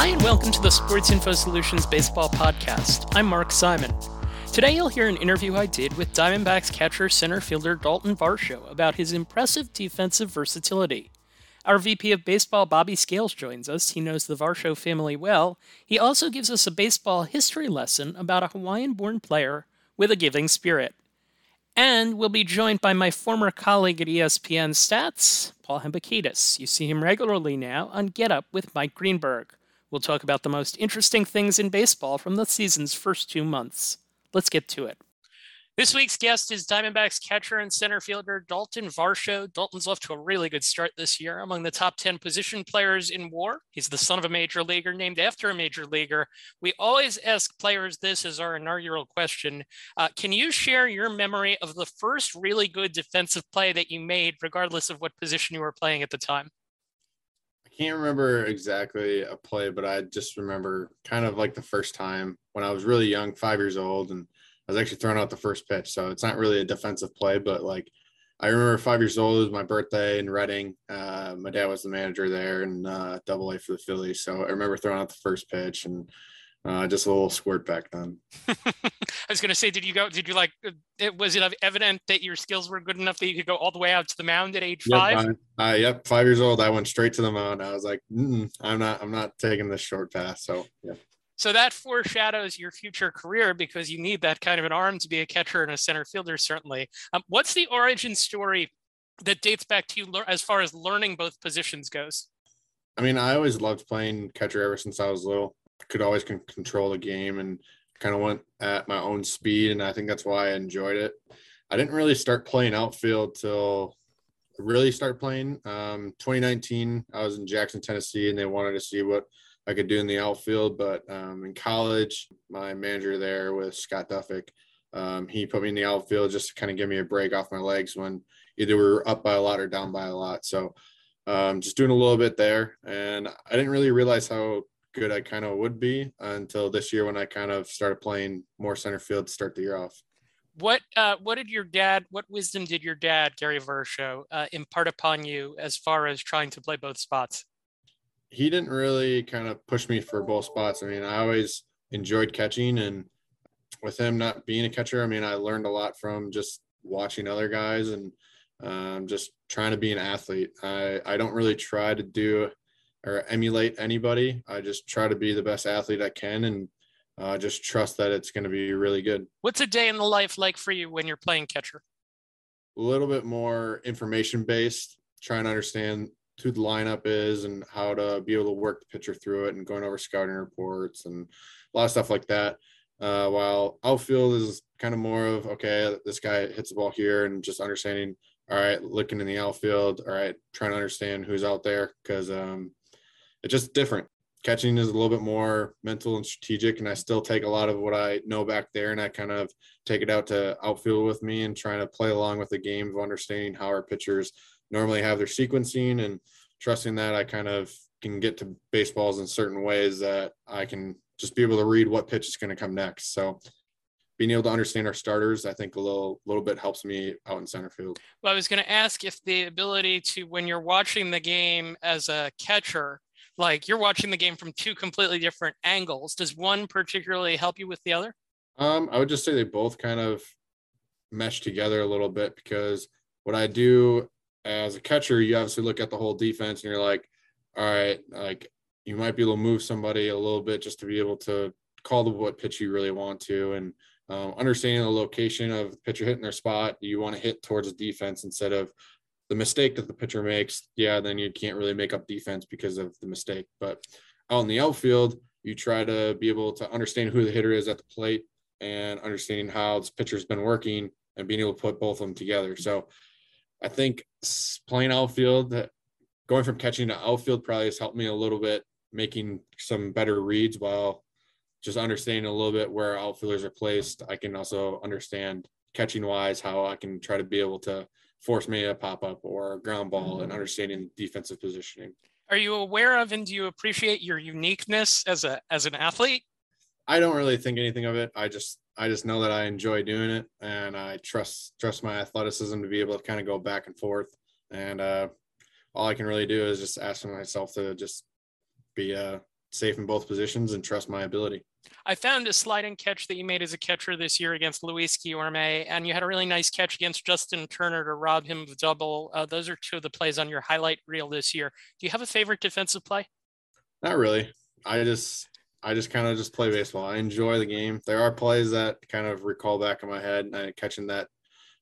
Hi, and welcome to the Sports Info Solutions Baseball Podcast. I'm Mark Simon. Today, you'll hear an interview I did with Diamondbacks catcher center fielder Dalton Varsho about his impressive defensive versatility. Our VP of Baseball, Bobby Scales, joins us. He knows the Varsho family well. He also gives us a baseball history lesson about a Hawaiian born player with a giving spirit. And we'll be joined by my former colleague at ESPN Stats, Paul Hembekides. You see him regularly now on Get Up with Mike Greenberg. We'll talk about the most interesting things in baseball from the season's first two months. Let's get to it. This week's guest is Diamondbacks catcher and center fielder Dalton Varsho. Dalton's off to a really good start this year, among the top 10 position players in WAR. He's the son of a major leaguer named after a major leaguer. We always ask players this as our inaugural question. Uh, can you share your memory of the first really good defensive play that you made, regardless of what position you were playing at the time? Can't remember exactly a play, but I just remember kind of like the first time when I was really young, five years old, and I was actually throwing out the first pitch. So it's not really a defensive play, but like I remember five years old, it was my birthday in Reading. Uh, my dad was the manager there and uh, double A for the Phillies. So I remember throwing out the first pitch and uh, just a little squirt back then. I was going to say, did you go? Did you like? It, was it evident that your skills were good enough that you could go all the way out to the mound at age yep, five? Uh, yep, five years old. I went straight to the mound. I was like, I'm not. I'm not taking this short path. So yeah. So that foreshadows your future career because you need that kind of an arm to be a catcher and a center fielder, certainly. Um, what's the origin story that dates back to you as far as learning both positions goes? I mean, I always loved playing catcher ever since I was little could always con- control the game and kind of went at my own speed. And I think that's why I enjoyed it. I didn't really start playing outfield till really start playing. Um, 2019, I was in Jackson, Tennessee, and they wanted to see what I could do in the outfield. But um, in college, my manager there was Scott Doffek. Um, he put me in the outfield just to kind of give me a break off my legs when either we were up by a lot or down by a lot. So um, just doing a little bit there. And I didn't really realize how good I kind of would be until this year when I kind of started playing more center field to start the year off. What uh, what did your dad? What wisdom did your dad, Gary Varsho, uh, impart upon you as far as trying to play both spots? He didn't really kind of push me for both spots. I mean, I always enjoyed catching, and with him not being a catcher, I mean, I learned a lot from just watching other guys and um, just trying to be an athlete. I I don't really try to do or emulate anybody. I just try to be the best athlete I can and uh, just trust that it's going to be really good. What's a day in the life like for you when you're playing catcher? A little bit more information based, trying to understand who the lineup is and how to be able to work the pitcher through it and going over scouting reports and a lot of stuff like that. Uh, while outfield is kind of more of okay, this guy hits the ball here and just understanding. All right, looking in the outfield. All right, trying to understand who's out there because um, it's just different. Catching is a little bit more mental and strategic, and I still take a lot of what I know back there and I kind of take it out to outfield with me and trying to play along with the game of understanding how our pitchers normally have their sequencing and trusting that I kind of can get to baseballs in certain ways that I can just be able to read what pitch is going to come next. So being able to understand our starters, I think a little little bit helps me out in center field. Well, I was going to ask if the ability to when you're watching the game as a catcher, like you're watching the game from two completely different angles. Does one particularly help you with the other? Um, I would just say they both kind of mesh together a little bit because what I do as a catcher, you obviously look at the whole defense and you're like, all right, like you might be able to move somebody a little bit just to be able to call the what pitch you really want to and um, understanding the location of the pitcher hitting their spot you want to hit towards the defense instead of the mistake that the pitcher makes, yeah, then you can't really make up defense because of the mistake. But out in the outfield, you try to be able to understand who the hitter is at the plate and understanding how this pitcher's been working and being able to put both of them together. So I think playing outfield, going from catching to outfield probably has helped me a little bit, making some better reads while just understanding a little bit where outfielders are placed. I can also understand catching wise how I can try to be able to force me a pop up or a ground ball and mm-hmm. understanding defensive positioning. Are you aware of and do you appreciate your uniqueness as a as an athlete? I don't really think anything of it. I just I just know that I enjoy doing it and I trust trust my athleticism to be able to kind of go back and forth. And uh, all I can really do is just ask myself to just be a safe in both positions and trust my ability. I found a sliding catch that you made as a catcher this year against Luis Guillorme, and you had a really nice catch against Justin Turner to rob him of double. Uh, those are two of the plays on your highlight reel this year. Do you have a favorite defensive play? Not really. I just I just kind of just play baseball. I enjoy the game. There are plays that kind of recall back in my head, and catching that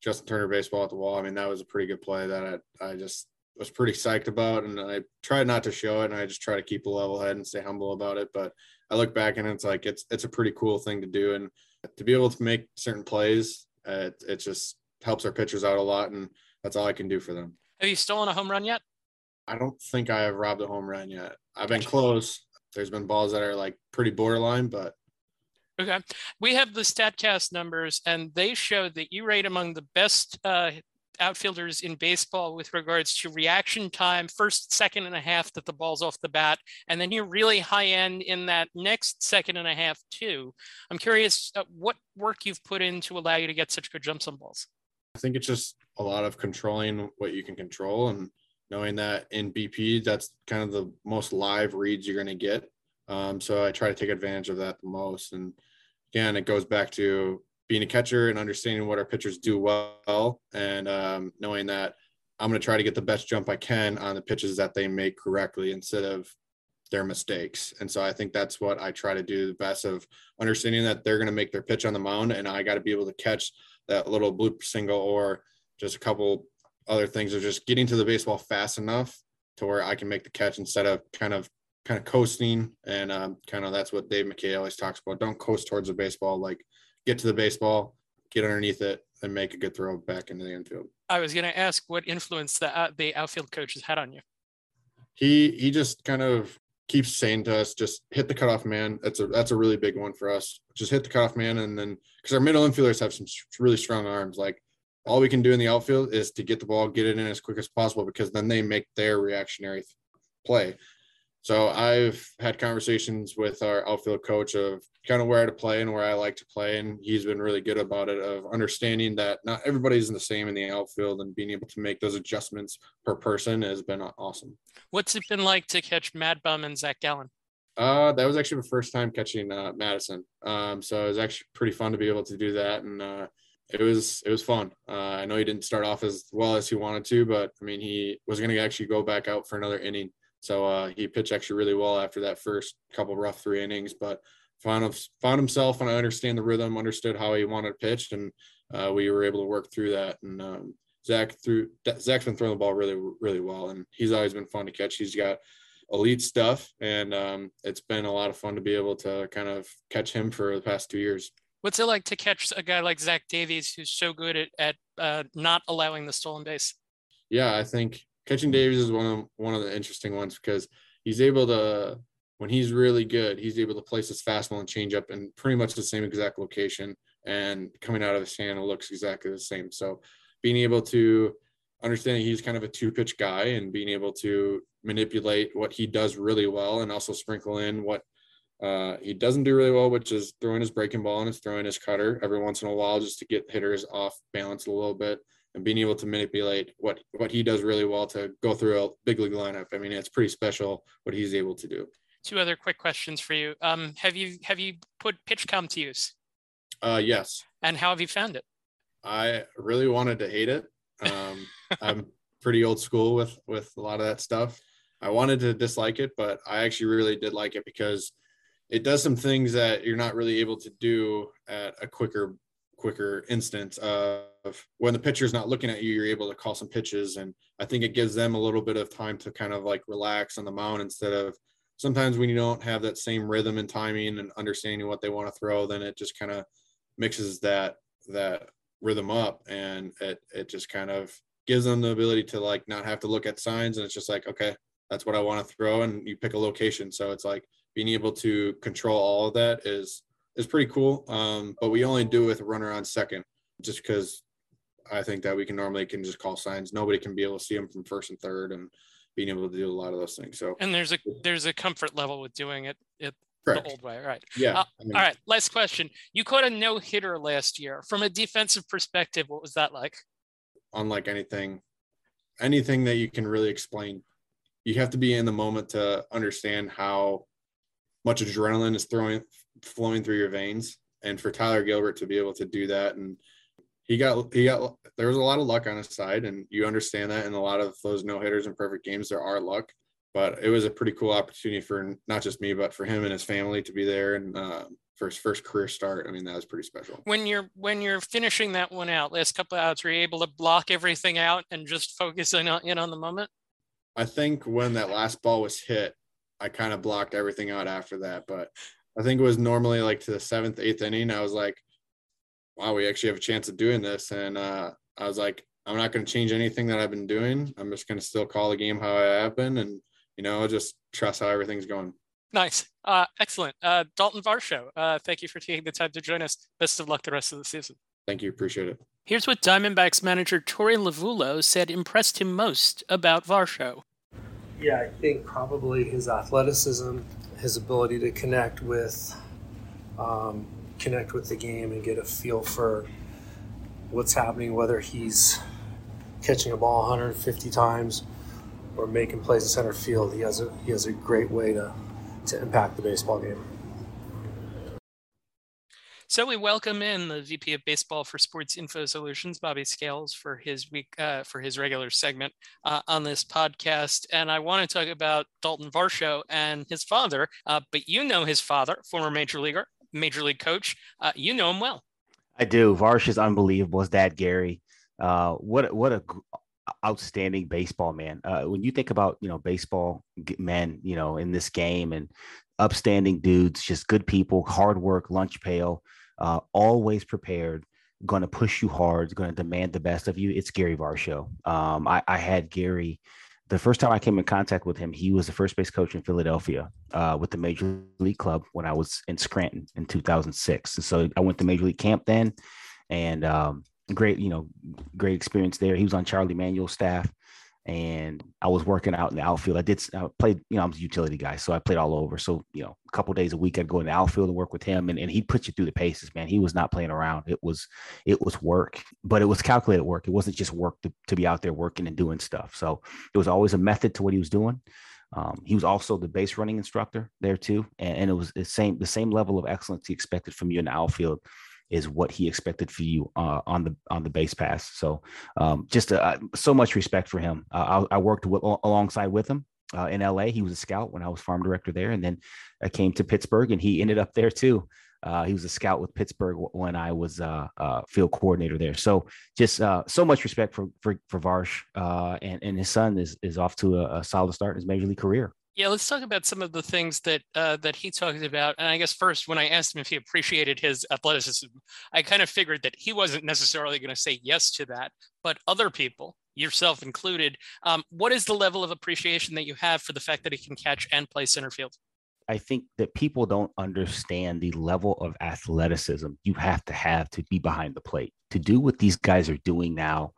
Justin Turner baseball at the wall. I mean, that was a pretty good play that I, I just was pretty psyched about, and I tried not to show it, and I just try to keep a level head and stay humble about it. But I look back and it's like it's it's a pretty cool thing to do, and to be able to make certain plays, uh, it, it just helps our pitchers out a lot, and that's all I can do for them. Have you stolen a home run yet? I don't think I have robbed a home run yet. I've been close. There's been balls that are like pretty borderline, but Okay. We have the StatCast numbers, and they show that you rate among the best uh, outfielders in baseball with regards to reaction time, first second and a half that the ball's off the bat, and then you're really high end in that next second and a half too. I'm curious uh, what work you've put in to allow you to get such good jumps on balls. I think it's just a lot of controlling what you can control and knowing that in BP that's kind of the most live reads you're going to get. Um, so I try to take advantage of that the most. And again, it goes back to being a catcher and understanding what our pitchers do well and um, knowing that I'm going to try to get the best jump I can on the pitches that they make correctly instead of their mistakes. And so I think that's what I try to do the best of understanding that they're going to make their pitch on the mound and I got to be able to catch that little bloop single or just a couple other things of just getting to the baseball fast enough to where I can make the catch instead of kind of kind of coasting and um, kind of that's what Dave McKay always talks about. Don't coast towards the baseball like get to the baseball, get underneath it, and make a good throw back into the infield. I was going to ask what influence the uh, the outfield coach has had on you. He he just kind of keeps saying to us, just hit the cutoff man. That's a that's a really big one for us. Just hit the cutoff man, and then because our middle infielders have some really strong arms, like all we can do in the outfield is to get the ball, get it in as quick as possible, because then they make their reactionary play. So I've had conversations with our outfield coach of kind of where to play and where I like to play, and he's been really good about it of understanding that not everybody's in the same in the outfield and being able to make those adjustments per person has been awesome. What's it been like to catch Mad Bum and Zach Gallen? Uh, that was actually the first time catching uh, Madison. Um, so it was actually pretty fun to be able to do that, and uh, it was it was fun. Uh, I know he didn't start off as well as he wanted to, but I mean he was going to actually go back out for another inning so uh, he pitched actually really well after that first couple rough three innings, but found found himself and I understand the rhythm, understood how he wanted to pitch, and uh, we were able to work through that. And um, Zach threw Zach's been throwing the ball really really well, and he's always been fun to catch. He's got elite stuff, and um, it's been a lot of fun to be able to kind of catch him for the past two years. What's it like to catch a guy like Zach Davies, who's so good at at uh, not allowing the stolen base? Yeah, I think catching Davies is one of one of the interesting ones because he's able to when he's really good, he's able to place his fastball and change up in pretty much the same exact location, and coming out of his hand, it looks exactly the same. So being able to understanding he's kind of a two pitch guy and being able to manipulate what he does really well and also sprinkle in what uh, he doesn't do really well, which is throwing his breaking ball and his throwing his cutter every once in a while just to get hitters off balance a little bit and being able to manipulate what what he does really well to go through a big league lineup. I mean, it's pretty special what he's able to do. Two other quick questions for you. Um, have you have you put PitchCom to use? Uh, yes. And how have you found it? I really wanted to hate it. Um, I'm pretty old school with with a lot of that stuff. I wanted to dislike it, but I actually really did like it because it does some things that you're not really able to do at a quicker quicker instance of when the pitcher's not looking at you, you're able to call some pitches. And I think it gives them a little bit of time to kind of like relax on the mound instead of sometimes when you don't have that same rhythm and timing and understanding what they want to throw, then it just kind of mixes that that rhythm up and it it just kind of gives them the ability to like not have to look at signs. And it's just like okay that's what i want to throw. And you pick a location. So it's like being able to control all of that is is pretty cool. Um, but we only do it with a runner on second, just because I think that we can normally can just call signs. Nobody can be able to see them from first and third, and being able to do a lot of those things. So and there's a there's a comfort level with doing it it Correct. the old way, right? Yeah. Uh, I mean, all right. Last question. You caught a no hitter last year. From a defensive perspective, what was that like? Unlike anything, anything that you can really explain, you have to be in the moment to understand how much adrenaline is throwing flowing through your veins. And for Tyler Gilbert to be able to do that and he got he got there was a lot of luck on his side, and you understand that in a lot of those no hitters and perfect games there are luck. But it was a pretty cool opportunity for not just me, but for him and his family to be there and uh, for his first career start. I mean, that was pretty special. When you're when you're finishing that one out, last couple of outs, were you able to block everything out and just focus in on, in on the moment? I think when that last ball was hit, I kind of blocked everything out after that. But I think it was normally like to the seventh, eighth inning. I was like, wow, we actually have a chance of doing this. And uh, I was like, I'm not going to change anything that I've been doing. I'm just going to still call the game how I have been and, you know, just trust how everything's going. Nice. Uh, excellent. Uh, Dalton Varsho, uh, thank you for taking the time to join us. Best of luck the rest of the season. Thank you. Appreciate it. Here's what Diamondbacks manager Torey Lovullo said impressed him most about Varsho. Yeah, I think probably his athleticism, his ability to connect with um, connect with the game and get a feel for what's happening, whether he's catching a ball 150 times or making plays in center field. He has a he has a great way to to impact the baseball game. So we welcome in the VP of Baseball for Sports Info Solutions, Bobby Scales, for his week uh, for his regular segment uh, on this podcast. And I want to talk about Dalton Varsho and his father. Uh, but you know his father, former major leaguer major league coach. Uh, you know him well. I do. Varsh is unbelievable. His dad, Gary. Uh, what what a outstanding baseball man. Uh, when you think about you know baseball men, you know in this game and upstanding dudes, just good people, hard work, lunch pail, uh, always prepared, going to push you hard, going to demand the best of you. It's Gary Varsho. Um, I, I had Gary the first time I came in contact with him, he was the first base coach in Philadelphia uh, with the Major League Club when I was in Scranton in 2006. And so I went to Major League Camp then, and um, great, you know, great experience there. He was on Charlie Manuel's staff, and I was working out in the outfield. I did I played, you know, I was a utility guy, so I played all over. So you know, a couple days a week, I'd go in the outfield and work with him, and, and he'd put you through the paces, man. He was not playing around. It was it was work, but it was calculated work. It wasn't just work to, to be out there working and doing stuff. So it was always a method to what he was doing. Um, he was also the base running instructor there too, and, and, it was the same the same level of excellence he expected from you in the outfield is what he expected for you uh, on the on the base pass. So um, just uh, so much respect for him. Uh, I, I, worked alongside with him uh, in LA. He was a scout when I was farm director there, and then I came to Pittsburgh, and he ended up there too. Uh, he was a scout with Pittsburgh when I was uh, field coordinator there. So just so much respect for for, for Varsh, and and his son is is off to a, a solid start in his major league career. Yeah, let's talk about some of the things that uh, that he talked about. And I guess first, when I asked him if he appreciated his athleticism, I kind of figured that he wasn't necessarily going to say yes to that, but other people, yourself included, um, what is the level of appreciation that you have for the fact that he can catch and play center field? I think that people don't understand the level of athleticism you have to have to be behind the plate to do what these guys are doing now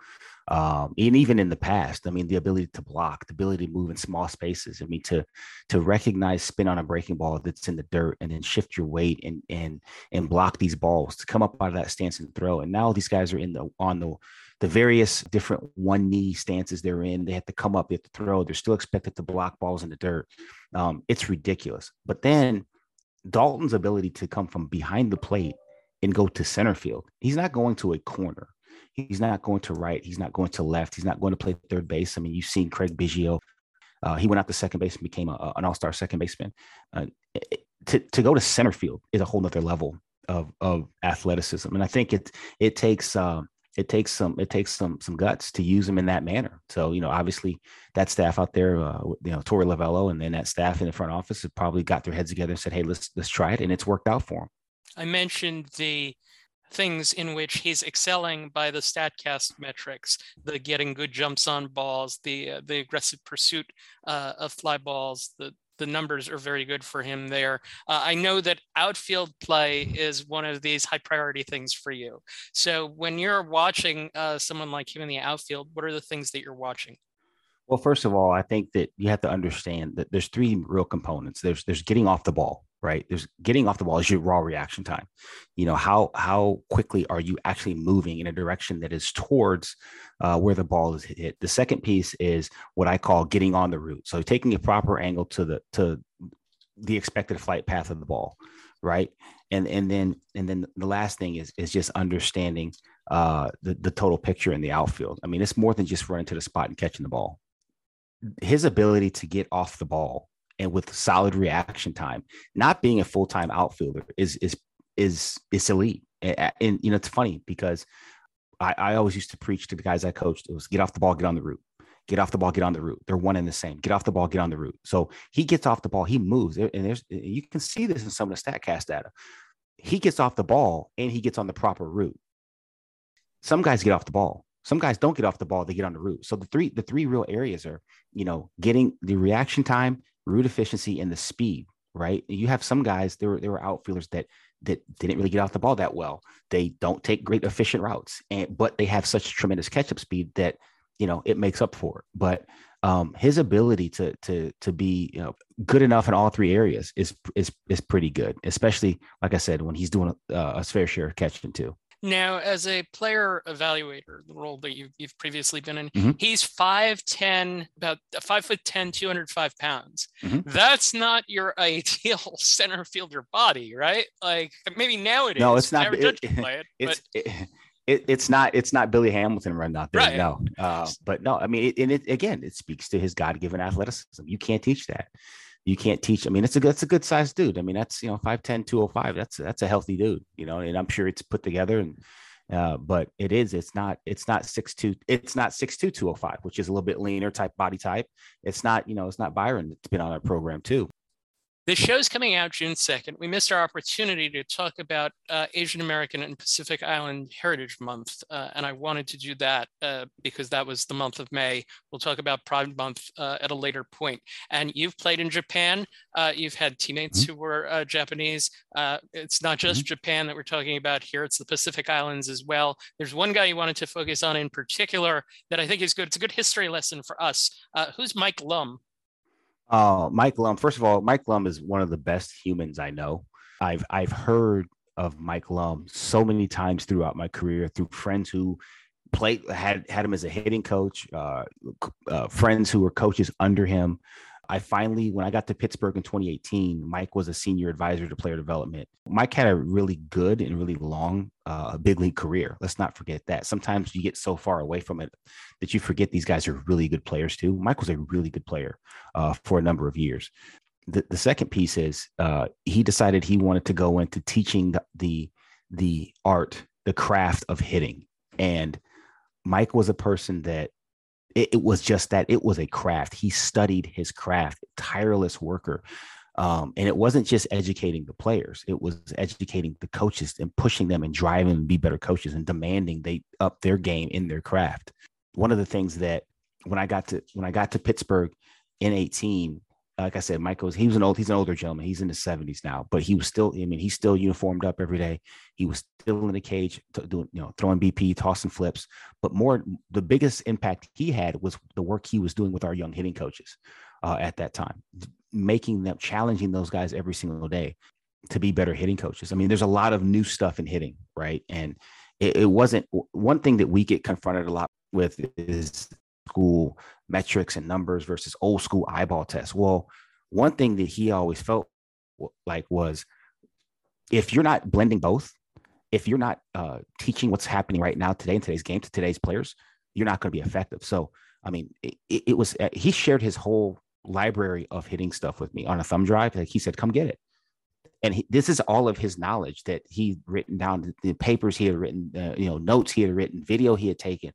um, and even in the past i mean the ability to block the ability to move in small spaces. I mean to to recognize spin on a breaking ball that's in the dirt and then shift your weight and and and block these balls to come up out of that stance and throw. And now these guys are in the on the the various different one knee stances they're in. They have to come up they have to throw. They're still expected to block balls in the dirt. Um, it's ridiculous. But then dalton's ability to come from behind the plate and go to center field he's not going to a corner He's not going to right. He's not going to left. He's not going to play third base. I mean, you've seen Craig Biggio. Uh, he went out to second base and became a, an all-star second baseman. Uh, to, to go to center field is a whole nother level of, of athleticism. And I think it, it takes, uh, it takes some, it takes some, some guts to use him in that manner. So, you know, obviously that staff out there, uh, you know, Torey Lovullo and then that staff in the front office have probably got their heads together and said, Hey, let's, let's try it. And it's worked out for him. I mentioned the things in which he's excelling by the statcast metrics the getting good jumps on balls the uh, the aggressive pursuit uh, of fly balls the the numbers are very good for him there. Uh, I know that outfield play is one of these high priority things for you. So when you're watching uh, someone like him in the outfield, what are the things that you're watching? Well, first of all, I think that you have to understand that there's three real components. There's there's getting off the ball, right? There's getting off the ball is your raw reaction time. You know how how quickly are you actually moving in a direction that is towards uh, where the ball is hit. The second piece is what I call getting on the route. So taking a proper angle to the to the expected flight path of the ball, right? And and then and then the last thing is is just understanding uh, the the total picture in the outfield. I mean, it's more than just running to the spot and catching the ball. His ability to get off the ball and with solid reaction time, not being a full time outfielder is is is is elite. And, and, you know, it's funny because I, I always used to preach to the guys I coached. It was get off the ball, get on the route get off the ball, get on the route. They're one and the same. Get off the ball, get on the route. So he gets off the ball, he moves, and there's you can see this in some of the Statcast data. He gets off the ball and he gets on the proper route. Some guys get off the ball. Some guys don't get off the ball; they get on the route. So the three the three real areas are you know getting the reaction time, route efficiency, and the speed. Right? You have some guys there were there were outfielders that that didn't really get off the ball that well. They don't take great efficient routes, and but they have such tremendous catch up speed that you know it makes up for it. But um, his ability to to to be you know good enough in all three areas is is is pretty good, especially like I said when he's doing a, a fair share of catching too. Now, as a player evaluator, the role that you've, you've previously been in, mm-hmm. he's 5'10, about 5 foot 10, 205 pounds. Mm-hmm. That's not your ideal center fielder body, right? Like maybe now it no, it's not. It, it, it's, but... it, it, it's not it's not Billy Hamilton running out there. Right. No, uh, but no, I mean, it, and it again, it speaks to his God given athleticism. You can't teach that. You can't teach. I mean, it's a that's a good sized dude. I mean, that's you know 5'10", 205. That's that's a healthy dude. You know, and I'm sure it's put together and. Uh, but it is it's not it's not six two it's not six two two oh five which is a little bit leaner type body type it's not you know it's not byron it's been on our program too the show's coming out June 2nd. We missed our opportunity to talk about uh, Asian American and Pacific Island Heritage Month, uh, and I wanted to do that uh, because that was the month of May. We'll talk about Pride Month uh, at a later point. And you've played in Japan. Uh, you've had teammates mm-hmm. who were uh, Japanese. it's not just mm-hmm. Japan that we're talking about here, it's the Pacific Islands as well. There's one guy you wanted to focus on in particular that I think is good. It's a good history lesson for us. who's Mike Lum? Uh, Mike Lum. First of all, Mike Lum is one of the best humans I know. I've I've heard of Mike Lum so many times throughout my career through friends who played had had him as a hitting coach, uh, uh, friends who were coaches under him, I finally, when I got to Pittsburgh in 2018, Mike was a senior advisor to player development. Mike had a really good and really long uh, big league career. Let's not forget that. Sometimes you get so far away from it that you forget these guys are really good players too. Mike was a really good player uh, for a number of years. The, the second piece is uh, he decided he wanted to go into teaching the, the the art, the craft of hitting, and Mike was a person that it, it, was just that it was a craft. He studied his craft, tireless worker. Um, and it wasn't just educating the players, it was educating the coaches and pushing them and driving them to be better coaches and demanding they up their game in their craft. One of the things that when I got to when I got to Pittsburgh in 18, like I said, Michael's he was an old he's an older gentleman. He's in his 70s now, but he was still I mean he's still uniformed up every day. He was still in the cage doing you know throwing BP, tossing flips. But more the biggest impact he had was the work he was doing with our young hitting coaches uh, at that time, making them challenging those guys every single day to be better hitting coaches. I mean, there's a lot of new stuff in hitting, right? And it, it wasn't one thing that we get confronted a lot with is school metrics and numbers versus old school eyeball tests. Well, one thing that he always felt like was if you're not blending both, if you're not uh, teaching what's happening right now today in today's game to today's players, you're not going to be effective. So, I mean, it, it was uh, he shared his whole library of hitting stuff with me on a thumb drive. Like he said, "Come get it." And he, this is all of his knowledge that he'd written down, the papers he had written, uh, you know, notes he had written, video he had taken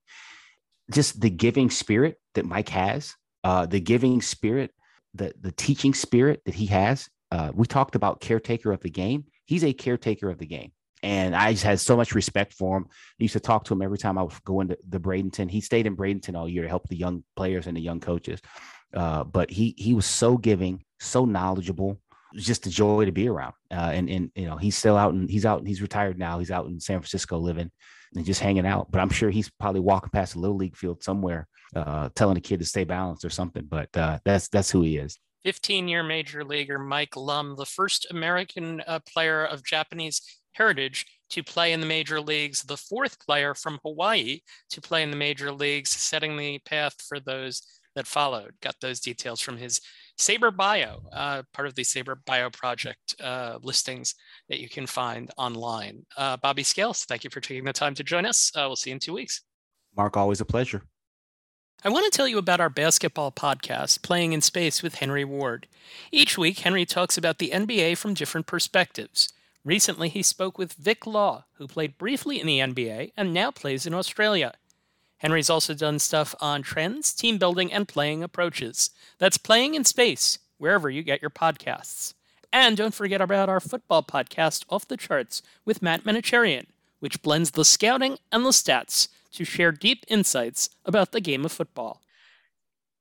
just the giving spirit that Mike has, uh, the giving spirit, the the teaching spirit that he has. Uh, we talked about caretaker of the game. He's a caretaker of the game. And I just had so much respect for him. I used to talk to him every time I was going to the Bradenton. He stayed in Bradenton all year to help the young players and the young coaches. Uh, but he he was so giving, so knowledgeable. Just a joy to be around. Uh, and and you know he's still out and he's out and he's retired now. He's out in San Francisco living and just hanging out. But I'm sure he's probably walking past a little league field somewhere, uh, telling a kid to stay balanced or something. But uh, that's that's who he is. 15 year major leaguer Mike Lum, the first American uh, player of Japanese heritage to play in the major leagues, the fourth player from Hawaii to play in the major leagues, setting the path for those that followed. Got those details from his SABR Bio, uh, part of the SABR Bio project uh, listings that you can find online. Uh, Bobby Scales, thank you for taking the time to join us. Uh, we'll see you in two weeks. Mark, always a pleasure. I want to tell you about our basketball podcast, Playing in Space with Henry Ward. Each week, Henry talks about the NBA from different perspectives. Recently, he spoke with Vic Law, who played briefly in the NBA and now plays in Australia. Henry's also done stuff on trends, team building, and playing approaches. That's Playing in Space, wherever you get your podcasts. And don't forget about our football podcast, Off the Charts, with Matt Manocherian, which blends the scouting and the stats to share deep insights about the game of football.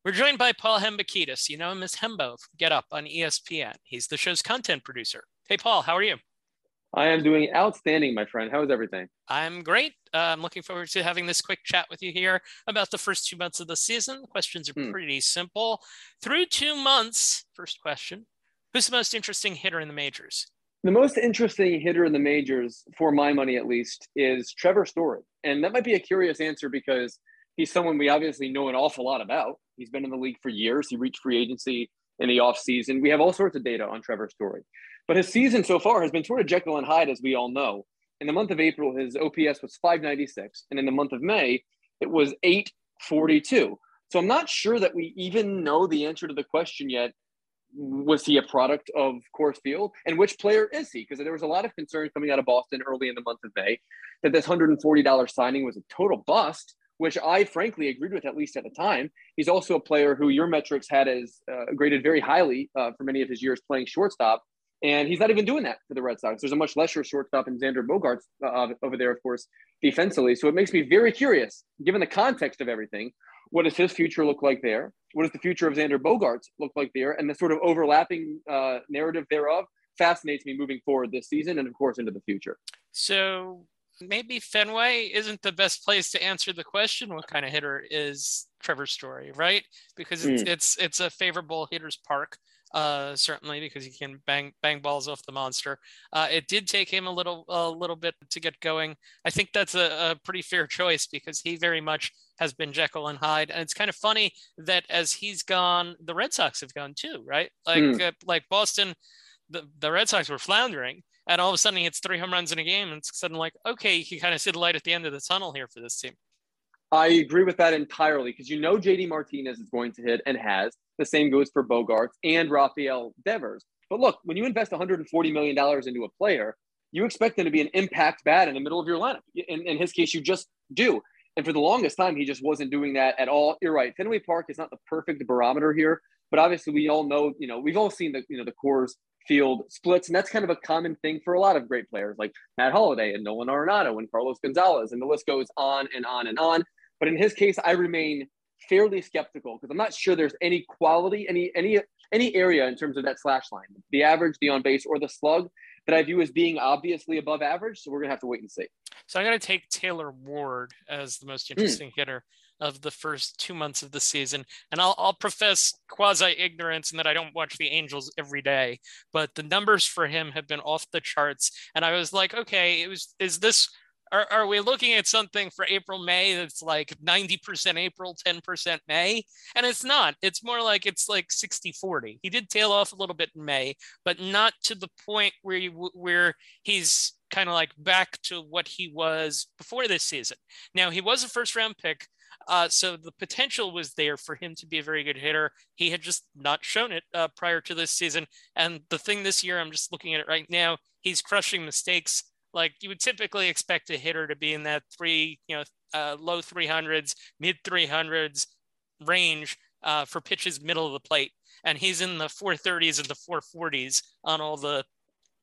We're joined by Paul Hembekides. You know him as Hembo Get Up on ESPN. He's the show's content producer. Hey, Paul, how are you? I am doing outstanding, my friend. How is everything? I'm great. Uh, I'm looking forward to having this quick chat with you here about the first two months of the season. Questions are hmm. pretty simple. Through two months, first question Who's the most interesting hitter in the majors? The most interesting hitter in the majors, for my money at least, is Trevor Story. And that might be a curious answer because he's someone we obviously know an awful lot about. He's been in the league for years. He reached free agency in the offseason. We have all sorts of data on Trevor Story. But his season so far has been sort of Jekyll and Hyde, as we all know. In the month of April, his OPS was 596. And in the month of May, it was 842. So I'm not sure that we even know the answer to the question yet. Was he a product of Coors Field? And which player is he? Because there was a lot of concern coming out of Boston early in the month of May that this $140 signing was a total bust, which I frankly agreed with at least at the time. He's also a player who your metrics had as uh, graded very highly uh, for many of his years playing shortstop. And he's not even doing that for the Red Sox. There's a much lesser shortstop in Xander Bogaerts uh, over there, of course, defensively. So it makes me very curious, given the context of everything, what does his future look like there? What does the future of Xander Bogaerts look like there? And the sort of overlapping uh, narrative thereof fascinates me moving forward this season and, of course, into the future. So maybe Fenway isn't the best place to answer the question. What kind of hitter is Trevor Story, right? Because it's mm. it's it's a favorable hitter's park uh, certainly because he can bang bang balls off the monster. Uh, it did take him a little a little bit to get going. I think that's a, a, pretty fair choice because he very much has been Jekyll and Hyde, and it's kind of funny that as he's gone, the Red Sox have gone too, right? Like mm. uh, like Boston, the the Red Sox were floundering. And all of a sudden, he hits three home runs in a game, and it's suddenly like, okay, you can kind of see the light at the end of the tunnel here for this team. I agree with that entirely because you know JD Martinez is going to hit and has. The same goes for Bogaerts and Rafael Devers. But look, when you invest $140 million into a player, you expect them to be an impact bat in the middle of your lineup. In, in his case, you just do. And for the longest time, he just wasn't doing that at all. You're right. Fenway Park is not the perfect barometer here, but obviously we all know, you know, we've all seen the, you know, the Coors field splits, and that's kind of a common thing for a lot of great players like Matt Holliday and Nolan Arenado and Carlos Gonzalez, and the list goes on and on and on. But in his case, I remain fairly skeptical because I'm not sure there's any quality, any any any area in terms of that slash line, the average, the on base, or the slug that I view as being obviously above average. So we're gonna have to wait and see. So I'm gonna take Taylor Ward as the most hmm. interesting mm. hitter of the first two months of the season. And I'll, I'll profess quasi ignorance in that I don't watch the Angels every day, but the numbers for him have been off the charts. And I was like, okay, it was, is this are, are we looking at something for April, May that's like 90% April, 10% May? And it's not. It's more like it's like 60 40. He did tail off a little bit in May, but not to the point where, you, where he's kind of like back to what he was before this season. Now, he was a first round pick. Uh, so the potential was there for him to be a very good hitter. He had just not shown it uh, prior to this season. And the thing this year, I'm just looking at it right now, he's crushing mistakes like you would typically expect a hitter to be in that three, you know, uh, low 300s, mid 300s range uh, for pitches middle of the plate. And he's in the 430s and the 440s on all the,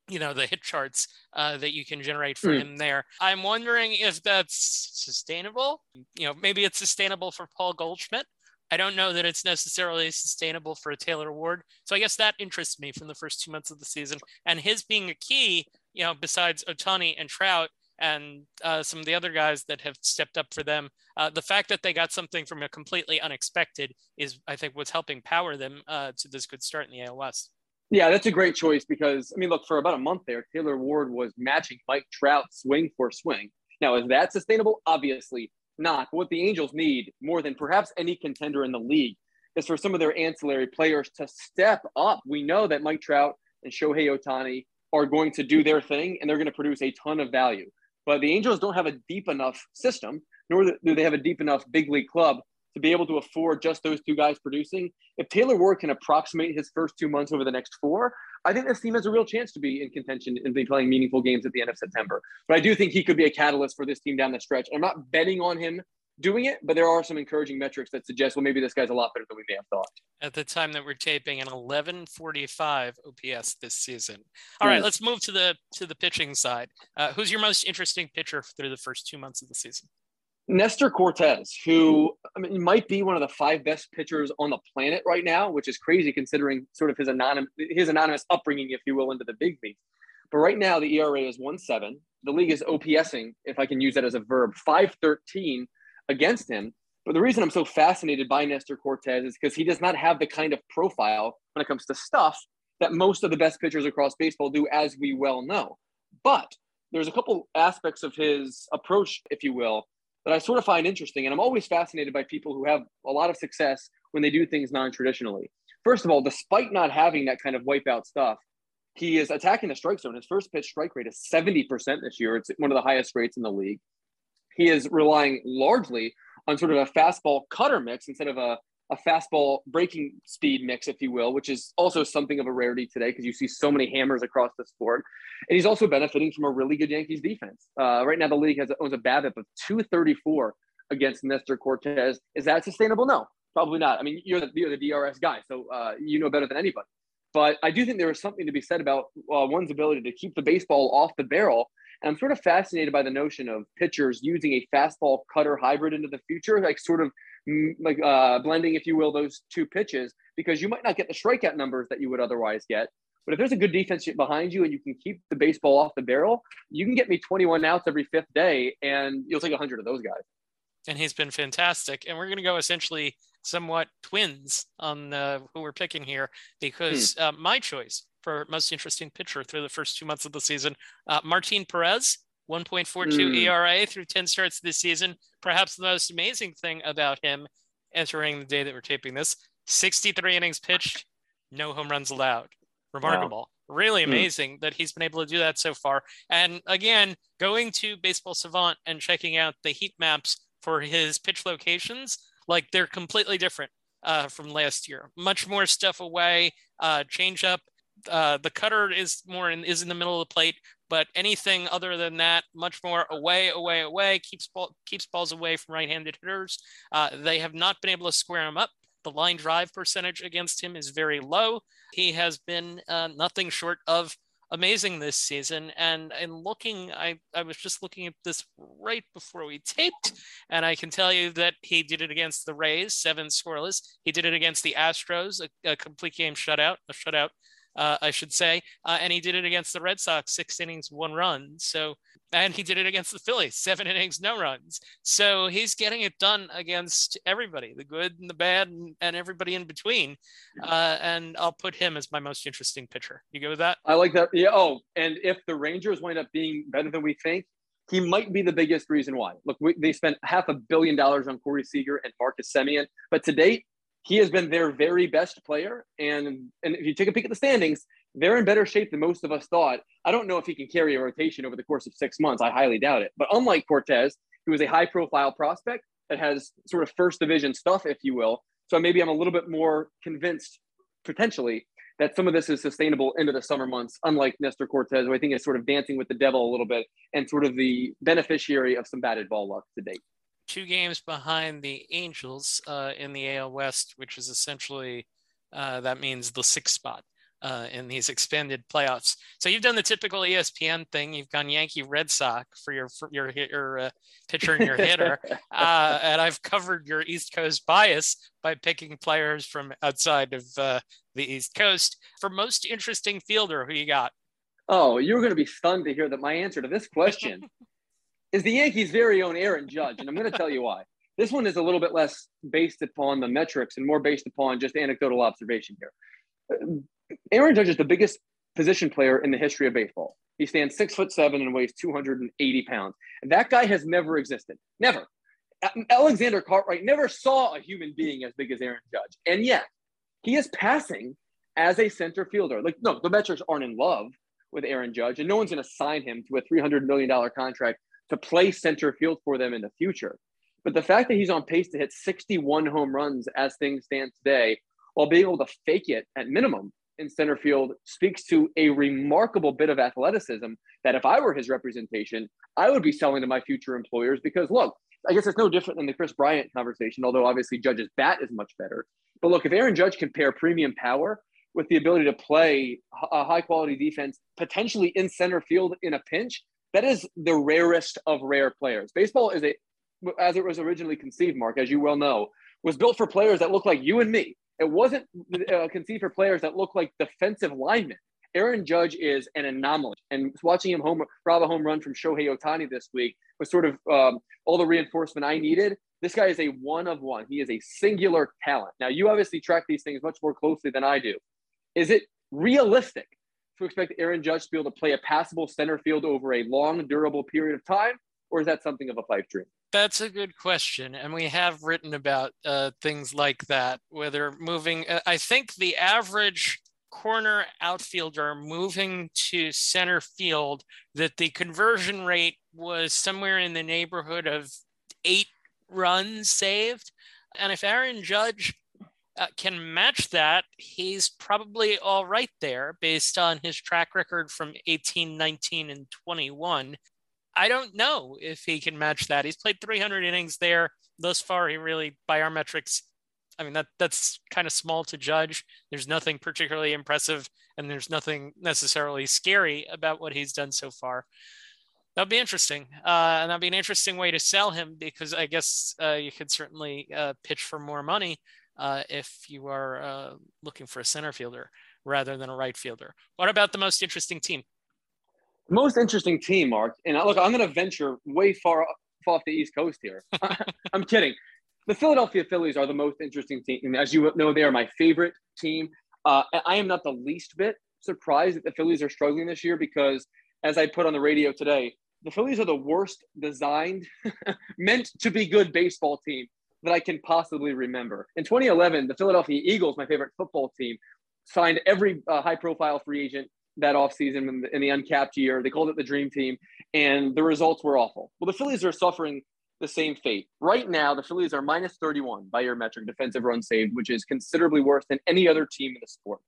you know, the hit charts uh, that you can generate for mm. him there. I'm wondering if that's sustainable. You know, maybe it's sustainable for Paul Goldschmidt. I don't know that it's necessarily sustainable for a Taylor Ward. So I guess that interests me from the first two months of the season. And his being a key you know, besides Ohtani and Trout and uh, some of the other guys that have stepped up for them, uh, the fact that they got something from a completely unexpected is, I think, what's helping power them uh, to this good start in the AL West. Yeah, that's a great choice because I mean, look, for about a month there, Taylor Ward was matching Mike Trout swing for swing. Now, is that sustainable? Obviously not. But what the Angels need more than perhaps any contender in the league is for some of their ancillary players to step up. We know that Mike Trout and Shohei Ohtani are going to do their thing and they're going to produce a ton of value. But the Angels don't have a deep enough system, nor do they have a deep enough big league club to be able to afford just those two guys producing. If Taylor Ward can approximate his first two months over the next four, I think this team has a real chance to be in contention and be playing meaningful games at the end of September. But I do think he could be a catalyst for this team down the stretch. I'm not betting on him doing it, but there are some encouraging metrics that suggest, well, maybe this guy's a lot better than we may have thought. At the time that we're taping, an 11:45 OPS this season. All right, let's move to the to the pitching side. Uh, who's your most interesting pitcher through the first two months of the season? Nestor Cortes, who I mean, might be one of the five best pitchers on the planet right now, which is crazy considering sort of his anonymous his anonymous upbringing, if you will, into the big leagues. But right now, the ERA is one seven. The league is OPSing, if I can use that as a verb, five thirteen against him. But the reason I'm so fascinated by Nestor Cortes is because he does not have the kind of profile when it comes to stuff that most of the best pitchers across baseball do, as we well know. But there's a couple aspects of his approach, if you will, that I sort of find interesting. And I'm always fascinated by people who have a lot of success when they do things non traditionally. First of all, despite not having that kind of wipeout stuff, he is attacking the strike zone. His first pitch strike rate is 70% this year. It's one of the highest rates in the league he is relying largely on sort of a fastball cutter mix instead of a, a fastball breaking speed mix, if you will, which is also something of a rarity today because you see so many hammers across the sport. And he's also benefiting from a really good Yankees defense. Uh, right now, the league has owns a BABIP of 234 against Nestor Cortes. Is that sustainable? No, probably not. I mean, you're the, you're the DRS guy, so uh, you know better than anybody. But I do think there is something to be said about uh, one's ability to keep the baseball off the barrel and I'm sort of fascinated by the notion of pitchers using a fastball cutter hybrid into the future, like sort of mm, like uh, blending, if you will, those two pitches, because you might not get the strikeout numbers that you would otherwise get. But if there's a good defense behind you and you can keep the baseball off the barrel, you can get me 21 outs every fifth day, and you'll take 100 of those guys. And he's been fantastic. And we're going to go essentially somewhat twins on uh, who we're picking here because hmm. uh, my choice for most interesting pitcher through the first two months of the season. Uh, Martin Perez, 1.42 mm. ERA through 10 starts this season. Perhaps the most amazing thing about him entering the day that we're taping this 63 innings pitched, no home runs allowed. Remarkable. Wow. Really hmm. amazing mm. that he's been able to do that so far. And again, going to Baseball Savant and checking out the heat maps for his pitch locations, like they're completely different uh, from last year. Much more stuff away, uh, change up uh, the cutter is more in, is in the middle of the plate, but anything other than that, much more away, away, away, keeps ball, keeps balls away from right-handed hitters. Uh, they have not been able to square him up. The line drive percentage against him is very low. He has been uh, nothing short of amazing this season. And in looking, I, I was just looking at this right before we taped, and I can tell you that he did it against the Rays, seven scoreless. He did it against the Astros, a, a complete game shutout, a shutout uh, I should say. Uh, and he did it against the Red Sox, six innings, one run. So, and he did it against the Phillies, seven innings, no runs. So he's getting it done against everybody, the good and the bad, and, and everybody in between. Uh, and I'll put him as my most interesting pitcher. You go with that? I like that. Yeah. Oh, and if the Rangers wind up being better than we think, he might be the biggest reason why. Look, we, they spent half a billion dollars on Corey Seager and Marcus Semien, but to date, he has been their very best player. And, and if you take a peek at the standings, they're in better shape than most of us thought. I don't know if he can carry a rotation over the course of six months. I highly doubt it. But unlike Cortes, who is a high profile prospect that has sort of first division stuff, if you will. So maybe I'm a little bit more convinced potentially that some of this is sustainable into the summer months, unlike Nestor Cortes, who I think is sort of dancing with the devil a little bit and sort of the beneficiary of some batted ball luck to date two games behind the Angels uh, in the AL West, which is essentially uh, that means the sixth spot uh, in these expanded playoffs. So you've done the typical ESPN thing. You've gone Yankee Red Sox for your for your your uh, pitcher and your hitter, uh, and I've covered your East Coast bias by picking players from outside of uh, the East Coast. For most interesting fielder, who you got? Oh, you're going to be stunned to hear that my answer to this question is the Yankees' very own Aaron Judge. And I'm going to tell you why. This one is a little bit less based upon the metrics and more based upon just anecdotal observation here. Aaron Judge is the biggest position player in the history of baseball. He stands six foot seven and weighs 280 pounds. And that guy has never existed. Never. Alexander Cartwright never saw a human being as big as Aaron Judge, and yet he is passing as a center fielder. Like, no, the metrics aren't in love with Aaron Judge, and no one's going to sign him to a $300 million contract to play center field for them in the future. But the fact that he's on pace to hit 61 home runs as things stand today, while being able to fake it at minimum in center field, speaks to a remarkable bit of athleticism that if I were his representation, I would be selling to my future employers because look, I guess it's no different than the Kris Bryant conversation, although obviously Judge's bat is much better. But look, if Aaron Judge can pair premium power with the ability to play a high quality defense, potentially in center field in a pinch, that is the rarest of rare players. Baseball is a, as it was originally conceived, Mark, as you well know, was built for players that look like you and me. It wasn't uh, conceived for players that look like defensive linemen. Aaron Judge is an anomaly, and watching him home rob a home run from Shohei Ohtani this week was sort of um, all the reinforcement I needed. This guy is a one of one. He is a singular talent. Now, you obviously track these things much more closely than I do. Is it realistic to expect Aaron Judge to be able to play a passable center field over a long, durable period of time, or is that something of a pipe dream? That's a good question. And we have written about uh, things like that, whether moving, uh, I think the average corner outfielder moving to center field, that the conversion rate was somewhere in the neighborhood of eight runs saved. And if Aaron Judge uh, can match that, he's probably all right there based on his track record from 18, 19, and 21. I don't know if he can match that. He's played 300 innings there thus far. He really, by our metrics, I mean that that's kind of small to judge. There's nothing particularly impressive, and there's nothing necessarily scary about what he's done so far. That'd be interesting, uh, and that'd be an interesting way to sell him because I guess uh, you could certainly uh, pitch for more money uh, if you are uh, looking for a center fielder rather than a right fielder. What about the most interesting team? Most interesting team, Mark. And look, I'm going to venture way far off the East Coast here. I'm kidding. The Philadelphia Phillies are the most interesting team. As you know, they are my favorite team. Uh, I am not the least bit surprised that the Phillies are struggling this year because, as I put on the radio today, the Phillies are the worst designed, meant to be good baseball team that I can possibly remember. In 2011, the Philadelphia Eagles, my favorite football team, signed every uh, high profile free agent that offseason in, the, in the uncapped year. They called it the dream team, and the results were awful. Well, the Phillies are suffering the same fate. Right now, the Phillies are minus 31 by your metric defensive run saved, which is considerably worse than any other team in the sport.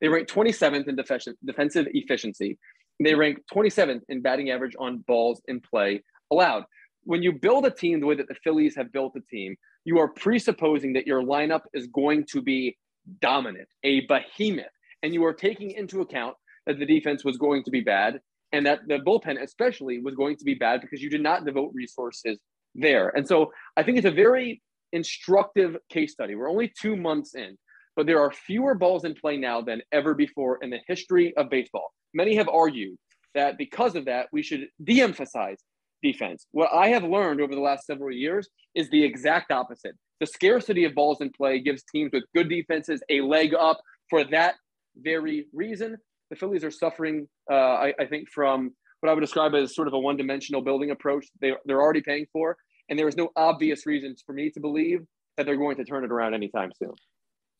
They rank 27th in defensive efficiency. They rank 27th in batting average on balls in play allowed. When you build a team the way that the Phillies have built a team, you are presupposing that your lineup is going to be dominant, a behemoth, and you are taking into account that the defense was going to be bad and that the bullpen especially was going to be bad because you did not devote resources there. And so I think it's a very instructive case study. We're only 2 months in, but there are fewer balls in play now than ever before in the history of baseball. Many have argued that because of that, we should de-emphasize defense. What I have learned over the last several years is the exact opposite. The scarcity of balls in play gives teams with good defenses a leg up for that very reason. The Phillies are suffering, uh, I, I, think, from what I would describe as sort of a one dimensional building approach they, they're already paying for. And there is no obvious reasons for me to believe that they're going to turn it around anytime soon.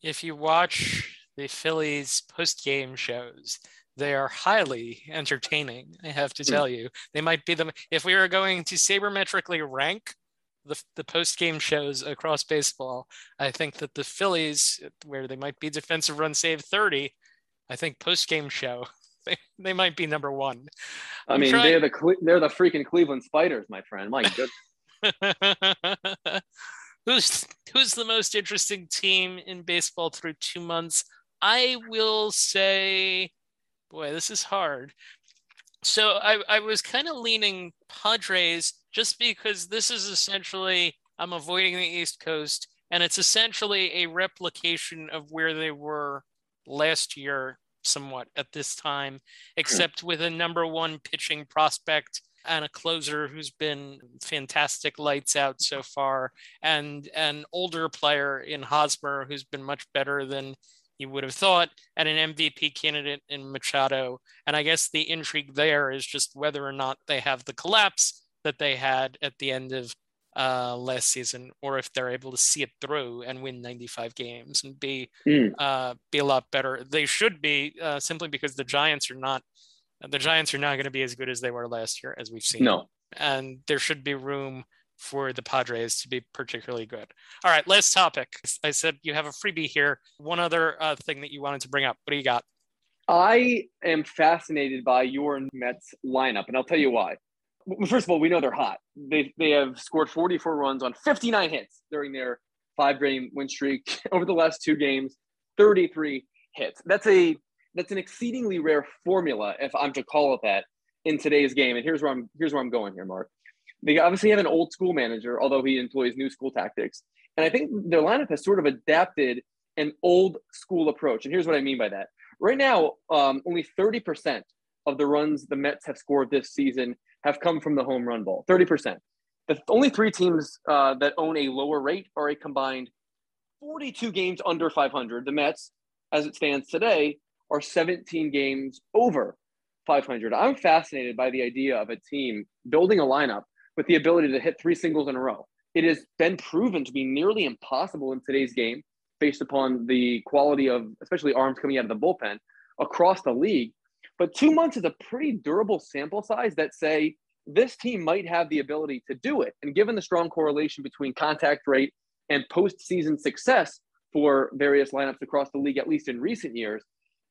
If you watch the Phillies post game shows, they are highly entertaining. I have to hmm. tell you, they might be the if we were going to sabermetrically rank the the post game shows across baseball, I think that the Phillies, where they might be defensive run save thirty, I think post game show they, they might be number one. I mean, trying... they're the they're the freaking Cleveland Spiders, my friend. My goodness. who's who's the most interesting team in baseball through two months? I will say boy, this is hard. So I, I was kind of leaning Padres just because this is essentially, I'm avoiding the East Coast, and it's essentially a replication of where they were last year, somewhat at this time, except with a number one pitching prospect and a closer who's been fantastic lights out so far, and an older player in Hosmer who's been much better than you would have thought, and an MVP candidate in Machado. And I guess the intrigue there is just whether or not they have the collapse that they had at the end of uh, last season, or if they're able to see it through and win 95 games and be Mm. uh, be a lot better. They should be uh, simply because the Giants are not the Giants are not going to be as good as they were last year, as we've seen. No. and there should be room for the Padres to be particularly good. All right, last topic. I said you have a freebie here. One other uh, thing that you wanted to bring up. What do you got? I am fascinated by your Mets lineup, and I'll tell you why. First of all, we know they're hot. They they have scored 44 runs on 59 hits during their five game win streak over the last two games, 33 hits. That's a that's an exceedingly rare formula, if I'm to call it that, in today's game. And here's where I'm here's where I'm going here, Mark. They obviously have an old school manager, although he employs new school tactics. And I think their lineup has sort of adapted an old school approach. And here's what I mean by that. Right now, um, only 30% of the runs the Mets have scored this season have come from the home run ball. 30%. The only three teams uh, that own a lower rate are a combined 42 games under 500. The Mets, as it stands today, are 17 games over 500. I'm fascinated by the idea of a team building a lineup with the ability to hit three singles in a row. It has been proven to be nearly impossible in today's game based upon the quality of, especially arms coming out of the bullpen across the league. But two months is a pretty durable sample size that say this team might have the ability to do it. And given the strong correlation between contact rate and postseason success for various lineups across the league, at least in recent years,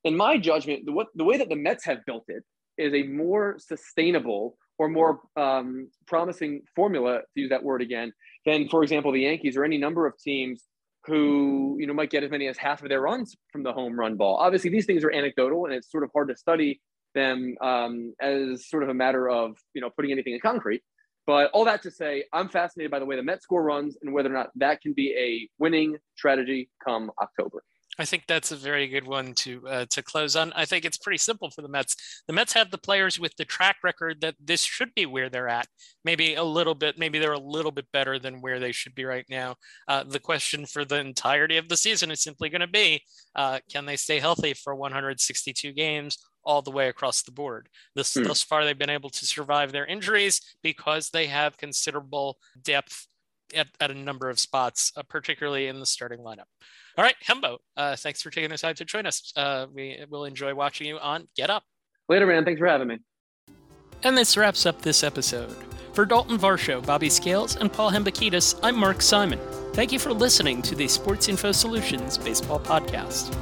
in my judgment, the, what, the way that the Mets have built it is a more sustainable or more um, promising formula, to use that word again, than, for example, the Yankees or any number of teams who you know might get as many as half of their runs from the home run ball. Obviously, these things are anecdotal, and it's sort of hard to study them um, as sort of a matter of you know putting anything in concrete. But all that to say, I'm fascinated by the way the Mets score runs and whether or not that can be a winning strategy come October. I think that's a very good one to uh, to close on. I think it's pretty simple for the Mets. The Mets have the players with the track record that this should be where they're at. Maybe a little bit, maybe they're a little bit better than where they should be right now. Uh, the question for the entirety of the season is simply going to be, uh, can they stay healthy for 162 games? all the way across the board. This Hmm. thus far they've been able to survive their injuries because they have considerable depth at, at a number of spots, uh, particularly in the starting lineup. All right, Hembo, uh, thanks for taking the time to join us. Uh, we will enjoy watching you on Get Up. Later, man. Thanks for having me. And this wraps up this episode. For Dalton Varsho, Bobby Scales, and Paul Hembekides, I'm Mark Simon. Thank you for listening to the Sports Info Solutions Baseball Podcast.